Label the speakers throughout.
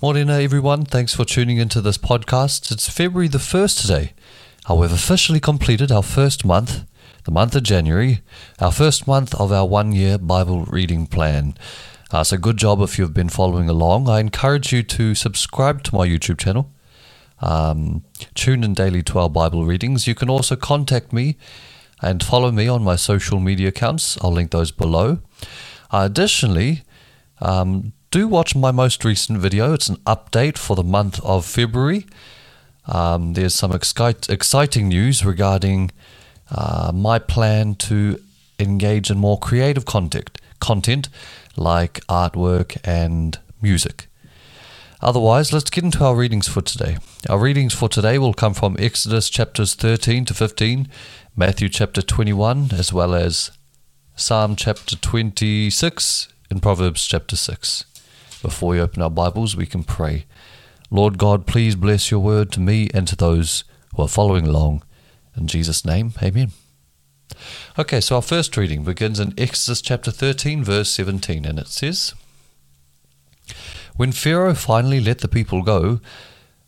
Speaker 1: Morning, everyone. Thanks for tuning into this podcast. It's February the 1st today. Uh, we've officially completed our first month, the month of January, our first month of our one year Bible reading plan. Uh, so, good job if you've been following along. I encourage you to subscribe to my YouTube channel, um, tune in daily to our Bible readings. You can also contact me and follow me on my social media accounts. I'll link those below. Uh, additionally, um, do watch my most recent video. It's an update for the month of February. Um, there's some excite- exciting news regarding uh, my plan to engage in more creative content, content like artwork and music. Otherwise, let's get into our readings for today. Our readings for today will come from Exodus chapters 13 to 15, Matthew chapter 21, as well as Psalm chapter 26 and Proverbs chapter 6. Before we open our Bibles, we can pray. Lord God, please bless your word to me and to those who are following along. In Jesus' name, amen. Okay, so our first reading begins in Exodus chapter 13, verse 17, and it says When Pharaoh finally let the people go,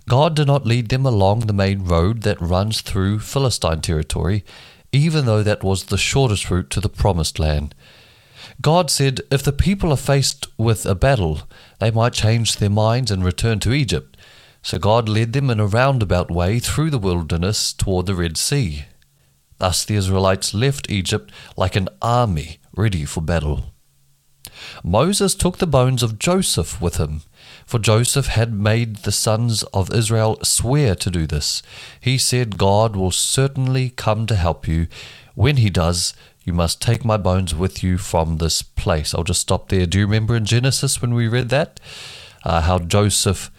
Speaker 1: God did not lead them along the main road that runs through Philistine territory, even though that was the shortest route to the promised land. God said if the people are faced with a battle, they might change their minds and return to Egypt. So God led them in a roundabout way through the wilderness toward the Red Sea. Thus the Israelites left Egypt like an army ready for battle. Moses took the bones of Joseph with him, for Joseph had made the sons of Israel swear to do this. He said, God will certainly come to help you. When he does, you must take my bones with you from this place. I'll just stop there. Do you remember in Genesis when we read that? Uh, how Joseph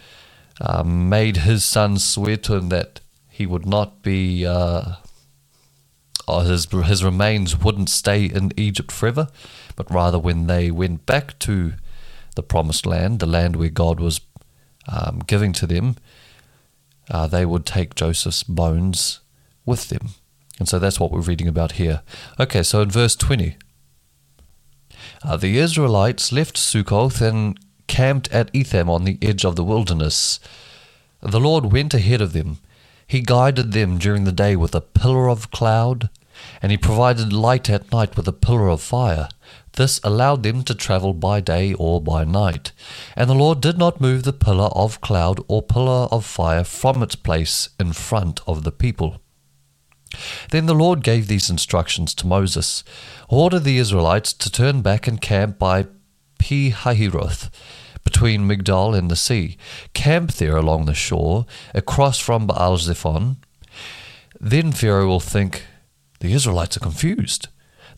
Speaker 1: uh, made his sons swear to him that he would not be, uh, or his, his remains wouldn't stay in Egypt forever, but rather when they went back to the promised land, the land where God was um, giving to them, uh, they would take Joseph's bones with them. And so that's what we're reading about here. Okay, so in verse 20, uh, the Israelites left Sukkoth and camped at Etham on the edge of the wilderness. The Lord went ahead of them. He guided them during the day with a pillar of cloud, and he provided light at night with a pillar of fire. This allowed them to travel by day or by night. And the Lord did not move the pillar of cloud or pillar of fire from its place in front of the people. Then the Lord gave these instructions to Moses Order the Israelites to turn back and camp by Pi Hahiroth, between Migdol and the sea. Camp there along the shore, across from Baal Zephon. Then Pharaoh will think, The Israelites are confused.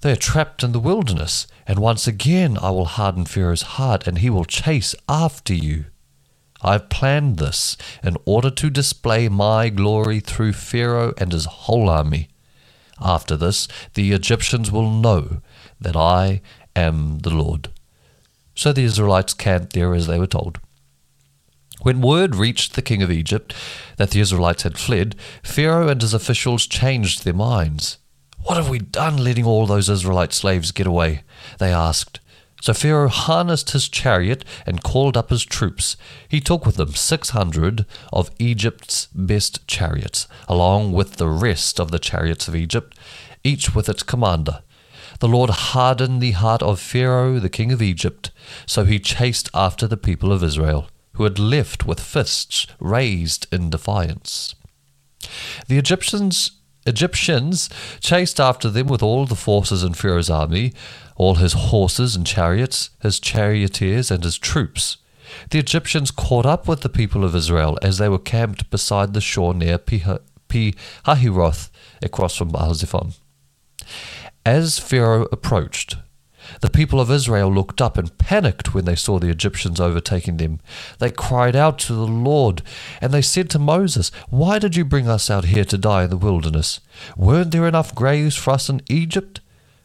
Speaker 1: They are trapped in the wilderness, and once again I will harden Pharaoh's heart, and he will chase after you. I've planned this in order to display my glory through Pharaoh and his whole army. After this, the Egyptians will know that I am the Lord. So the Israelites camped there as they were told. When word reached the king of Egypt that the Israelites had fled, Pharaoh and his officials changed their minds. What have we done letting all those Israelite slaves get away? They asked. So Pharaoh harnessed his chariot and called up his troops. He took with him six hundred of Egypt's best chariots, along with the rest of the chariots of Egypt, each with its commander. The Lord hardened the heart of Pharaoh, the king of Egypt, so he chased after the people of Israel, who had left with fists raised in defiance. The Egyptians Egyptians chased after them with all the forces in Pharaoh's army, all his horses and chariots, his charioteers and his troops. The Egyptians caught up with the people of Israel as they were camped beside the shore near Pi Hahiroth, across from Baal Zephon. As Pharaoh approached, the people of Israel looked up and panicked when they saw the Egyptians overtaking them. They cried out to the Lord, and they said to Moses, Why did you bring us out here to die in the wilderness? Weren't there enough graves for us in Egypt?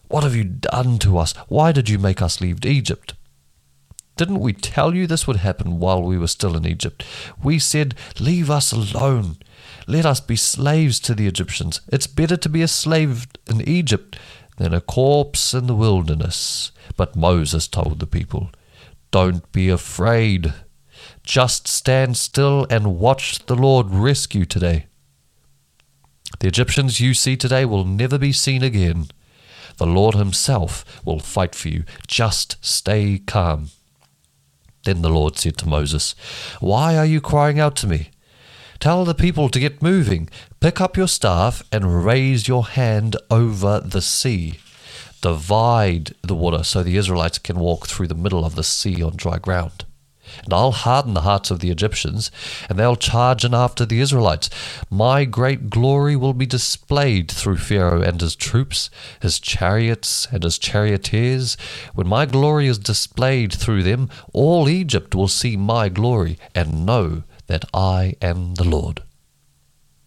Speaker 1: What have you done to us? Why did you make us leave Egypt? Didn't we tell you this would happen while we were still in Egypt? We said, Leave us alone. Let us be slaves to the Egyptians. It's better to be a slave in Egypt than a corpse in the wilderness. But Moses told the people, Don't be afraid. Just stand still and watch the Lord rescue today. The Egyptians you see today will never be seen again. The Lord Himself will fight for you. Just stay calm. Then the Lord said to Moses, Why are you crying out to me? Tell the people to get moving. Pick up your staff and raise your hand over the sea. Divide the water so the Israelites can walk through the middle of the sea on dry ground. And I'll harden the hearts of the Egyptians, and they'll charge in after the Israelites. My great glory will be displayed through Pharaoh and his troops, his chariots and his charioteers. When my glory is displayed through them, all Egypt will see my glory and know that I am the Lord.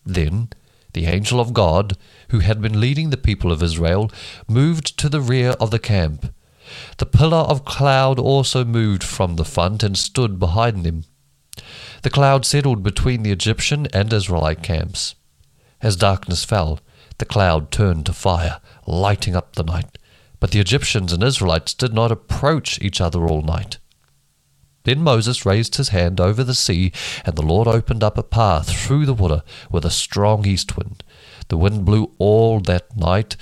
Speaker 1: Then the angel of God, who had been leading the people of Israel, moved to the rear of the camp. The pillar of cloud also moved from the front and stood behind them. The cloud settled between the Egyptian and Israelite camps. As darkness fell, the cloud turned to fire, lighting up the night. But the Egyptians and Israelites did not approach each other all night. Then Moses raised his hand over the sea, and the Lord opened up a path through the water with a strong east wind. The wind blew all that night,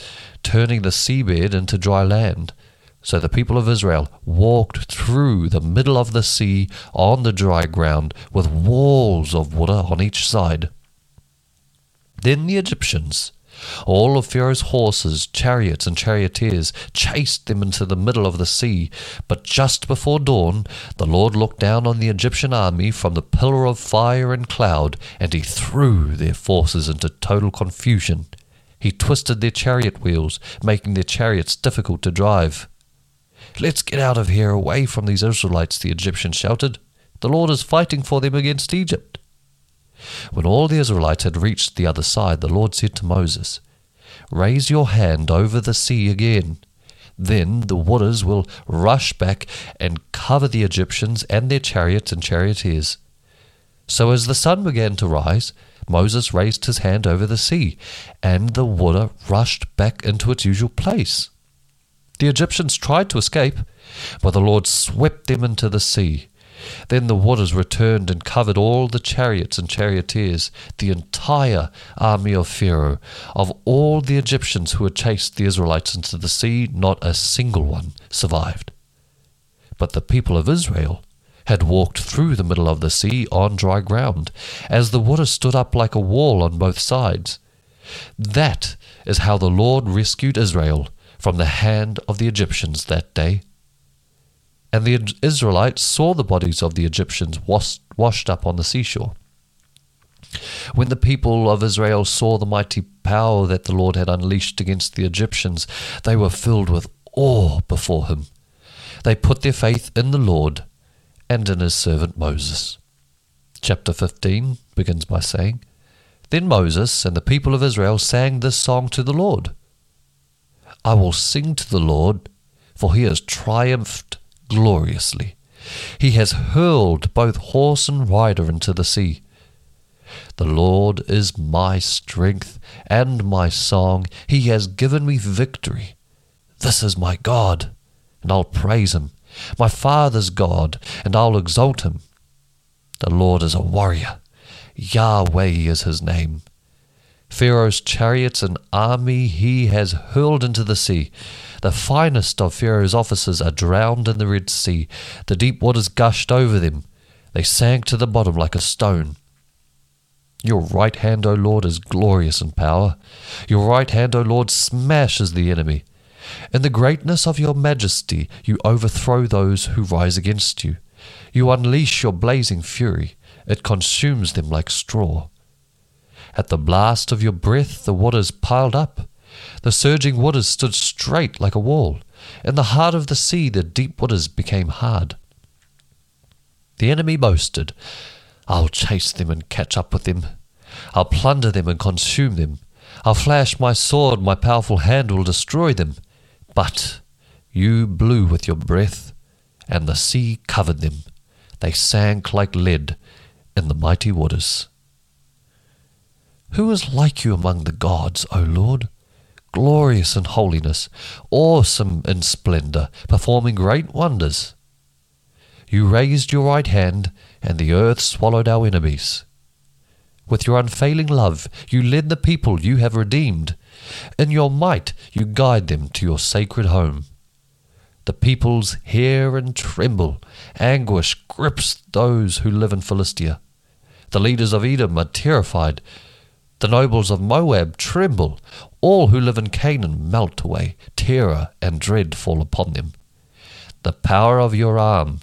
Speaker 1: turning the seabed into dry land. So the people of Israel walked through the middle of the sea on the dry ground, with walls of water on each side. Then the Egyptians all of Pharaoh's horses, chariots, and charioteers chased them into the middle of the sea. But just before dawn, the Lord looked down on the Egyptian army from the pillar of fire and cloud, and he threw their forces into total confusion. He twisted their chariot wheels, making their chariots difficult to drive. Let's get out of here, away from these Israelites, the Egyptians shouted. The Lord is fighting for them against Egypt. When all the Israelites had reached the other side, the Lord said to Moses, Raise your hand over the sea again. Then the waters will rush back and cover the Egyptians and their chariots and charioteers. So as the sun began to rise, Moses raised his hand over the sea, and the water rushed back into its usual place. The Egyptians tried to escape, but the Lord swept them into the sea. Then the waters returned and covered all the chariots and charioteers, the entire army of Pharaoh. Of all the Egyptians who had chased the Israelites into the sea, not a single one survived. But the people of Israel had walked through the middle of the sea on dry ground, as the water stood up like a wall on both sides. That is how the Lord rescued Israel from the hand of the Egyptians that day. And the Israelites saw the bodies of the Egyptians washed up on the seashore. When the people of Israel saw the mighty power that the Lord had unleashed against the Egyptians, they were filled with awe before him. They put their faith in the Lord and in his servant Moses. Chapter 15 begins by saying, Then Moses and the people of Israel sang this song to the Lord I will sing to the Lord, for he has triumphed gloriously. He has hurled both horse and rider into the sea. The Lord is my strength and my song. He has given me victory. This is my God, and I'll praise him. My Father's God, and I'll exalt him. The Lord is a warrior. Yahweh is his name. Pharaoh's chariots and army he has hurled into the sea. The finest of Pharaoh's officers are drowned in the Red Sea. The deep waters gushed over them. They sank to the bottom like a stone. Your right hand, O Lord, is glorious in power. Your right hand, O Lord, smashes the enemy. In the greatness of your majesty, you overthrow those who rise against you. You unleash your blazing fury. It consumes them like straw. At the blast of your breath, the waters piled up. The surging waters stood straight like a wall. In the heart of the sea, the deep waters became hard. The enemy boasted, I'll chase them and catch up with them. I'll plunder them and consume them. I'll flash my sword, my powerful hand will destroy them. But you blew with your breath, and the sea covered them. They sank like lead in the mighty waters. Who is like you among the gods, O Lord? glorious in holiness, awesome in splendor, performing great wonders. You raised your right hand, and the earth swallowed our enemies. With your unfailing love, you led the people you have redeemed. In your might, you guide them to your sacred home. The peoples hear and tremble. Anguish grips those who live in Philistia. The leaders of Edom are terrified. The nobles of Moab tremble. All who live in Canaan melt away. Terror and dread fall upon them. The power of your arm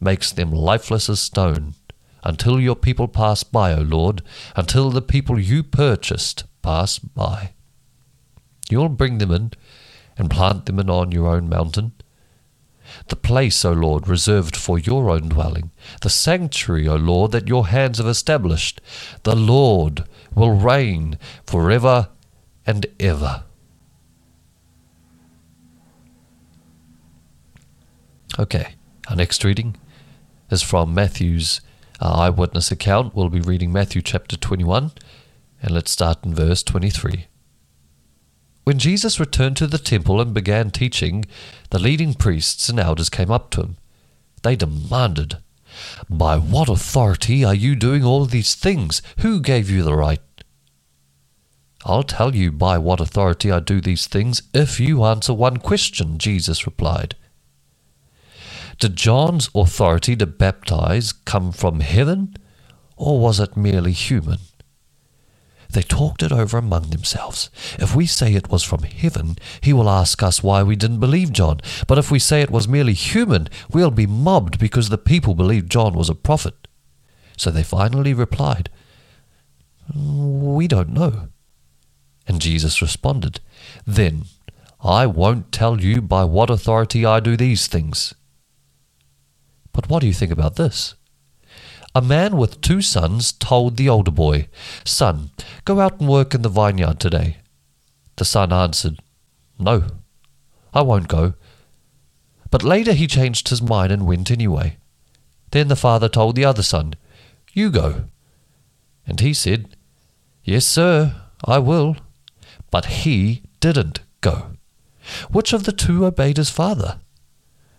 Speaker 1: makes them lifeless as stone, until your people pass by, O Lord, until the people you purchased pass by. You'll bring them in and plant them in on your own mountain. The place, O Lord, reserved for your own dwelling, the sanctuary, O Lord, that your hands have established. The Lord will reign forever and ever. Okay, our next reading is from Matthew's uh, eyewitness account. We'll be reading Matthew chapter 21, and let's start in verse 23. When Jesus returned to the temple and began teaching, the leading priests and elders came up to him. They demanded, By what authority are you doing all these things? Who gave you the right? I'll tell you by what authority I do these things if you answer one question, Jesus replied. Did John's authority to baptize come from heaven, or was it merely human? They talked it over among themselves. If we say it was from heaven, he will ask us why we didn't believe John. But if we say it was merely human, we'll be mobbed because the people believed John was a prophet. So they finally replied, We don't know. And Jesus responded, Then I won't tell you by what authority I do these things. But what do you think about this? A man with two sons told the older boy, Son, go out and work in the vineyard today. The son answered, No, I won't go. But later he changed his mind and went anyway. Then the father told the other son, You go. And he said, Yes, sir, I will. But he didn't go. Which of the two obeyed his father?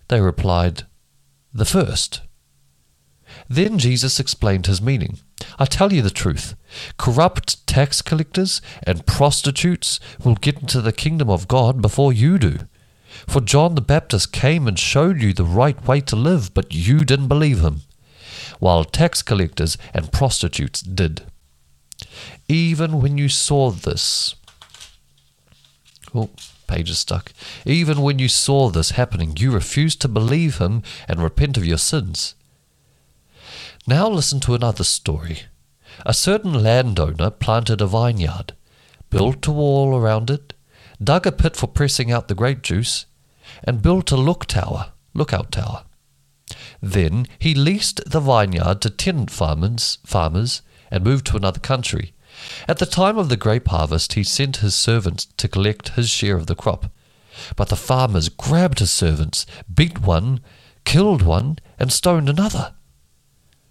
Speaker 1: They replied, The first. Then Jesus explained his meaning. I tell you the truth corrupt tax collectors and prostitutes will get into the kingdom of God before you do. For John the Baptist came and showed you the right way to live, but you didn't believe him, while tax collectors and prostitutes did. Even when you saw this, oh, page is stuck. Even when you saw this happening, you refused to believe him and repent of your sins. Now listen to another story. A certain landowner planted a vineyard, built a wall around it, dug a pit for pressing out the grape juice, and built a look tower, lookout tower. Then he leased the vineyard to tenant farmers, farmers and moved to another country. At the time of the grape harvest, he sent his servants to collect his share of the crop. But the farmers grabbed his servants, beat one, killed one, and stoned another.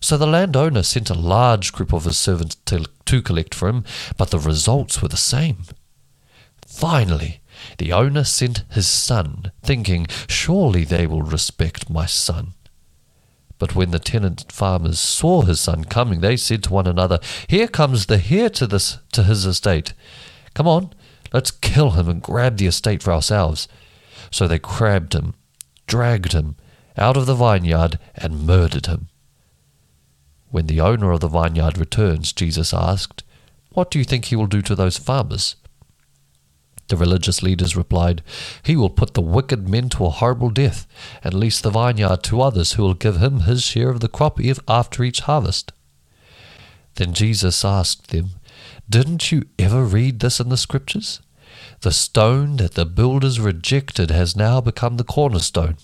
Speaker 1: So the landowner sent a large group of his servants to, to collect for him, but the results were the same. Finally, the owner sent his son, thinking, Surely they will respect my son. But when the tenant farmers saw his son coming, they said to one another, Here comes the heir to this to his estate. Come on, let's kill him and grab the estate for ourselves. So they grabbed him, dragged him out of the vineyard, and murdered him. When the owner of the vineyard returns, Jesus asked, What do you think he will do to those farmers? The religious leaders replied, He will put the wicked men to a horrible death, and lease the vineyard to others who will give him his share of the crop after each harvest. Then Jesus asked them, Didn't you ever read this in the Scriptures? The stone that the builders rejected has now become the cornerstone.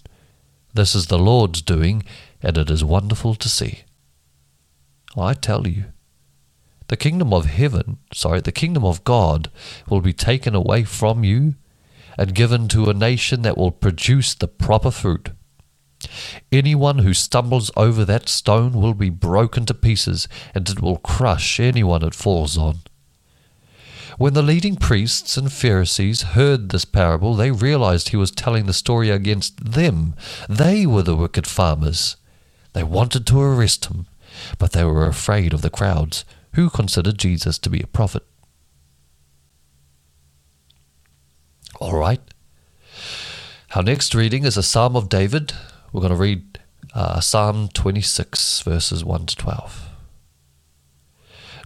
Speaker 1: This is the Lord's doing, and it is wonderful to see. I tell you, the kingdom of heaven, sorry, the kingdom of God will be taken away from you and given to a nation that will produce the proper fruit. Anyone who stumbles over that stone will be broken to pieces, and it will crush anyone it falls on. When the leading priests and Pharisees heard this parable, they realized he was telling the story against them. They were the wicked farmers They wanted to arrest him, but they were afraid of the crowds, who considered Jesus to be a prophet. All right. Our next reading is a Psalm of David. We're going to read uh, Psalm 26, verses 1 to 12.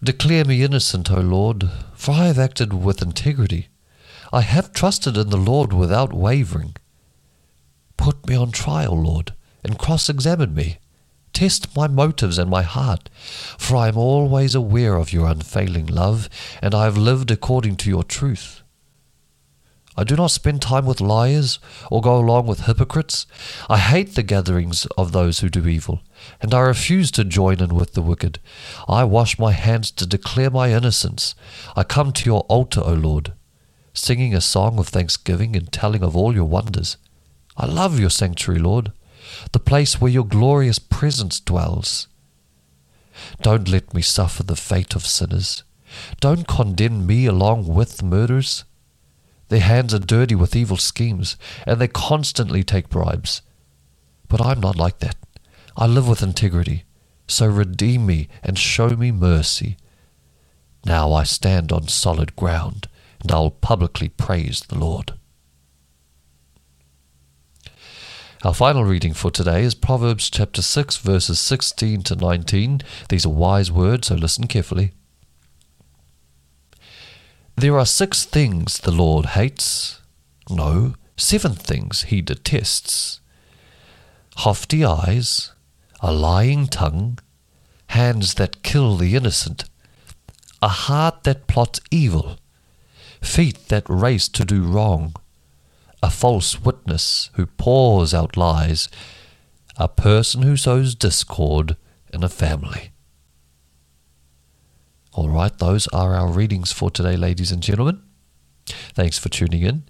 Speaker 1: Declare me innocent, O Lord, for I have acted with integrity. I have trusted in the Lord without wavering. Put me on trial, Lord, and cross examine me. Test my motives and my heart, for I am always aware of your unfailing love, and I have lived according to your truth. I do not spend time with liars or go along with hypocrites. I hate the gatherings of those who do evil, and I refuse to join in with the wicked. I wash my hands to declare my innocence. I come to your altar, O Lord, singing a song of thanksgiving and telling of all your wonders. I love your sanctuary, Lord, the place where your glorious presence dwells. Don't let me suffer the fate of sinners. Don't condemn me along with murderers. Their hands are dirty with evil schemes, and they constantly take bribes. But I'm not like that. I live with integrity. So redeem me and show me mercy. Now I stand on solid ground, and I'll publicly praise the Lord. Our final reading for today is Proverbs chapter 6, verses 16 to 19. These are wise words, so listen carefully. There are six things the Lord hates. No, seven things he detests haughty eyes, a lying tongue, hands that kill the innocent, a heart that plots evil, feet that race to do wrong, a false witness who pours out lies, a person who sows discord in a family. All right, those are our readings for today, ladies and gentlemen. Thanks for tuning in.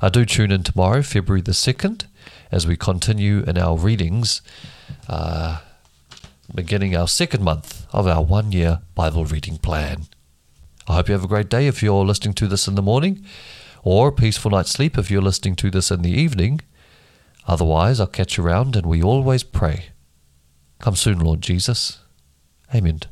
Speaker 1: I do tune in tomorrow, February the 2nd, as we continue in our readings, uh, beginning our second month of our one year Bible reading plan. I hope you have a great day if you're listening to this in the morning, or a peaceful night's sleep if you're listening to this in the evening. Otherwise, I'll catch you around and we always pray. Come soon, Lord Jesus. Amen.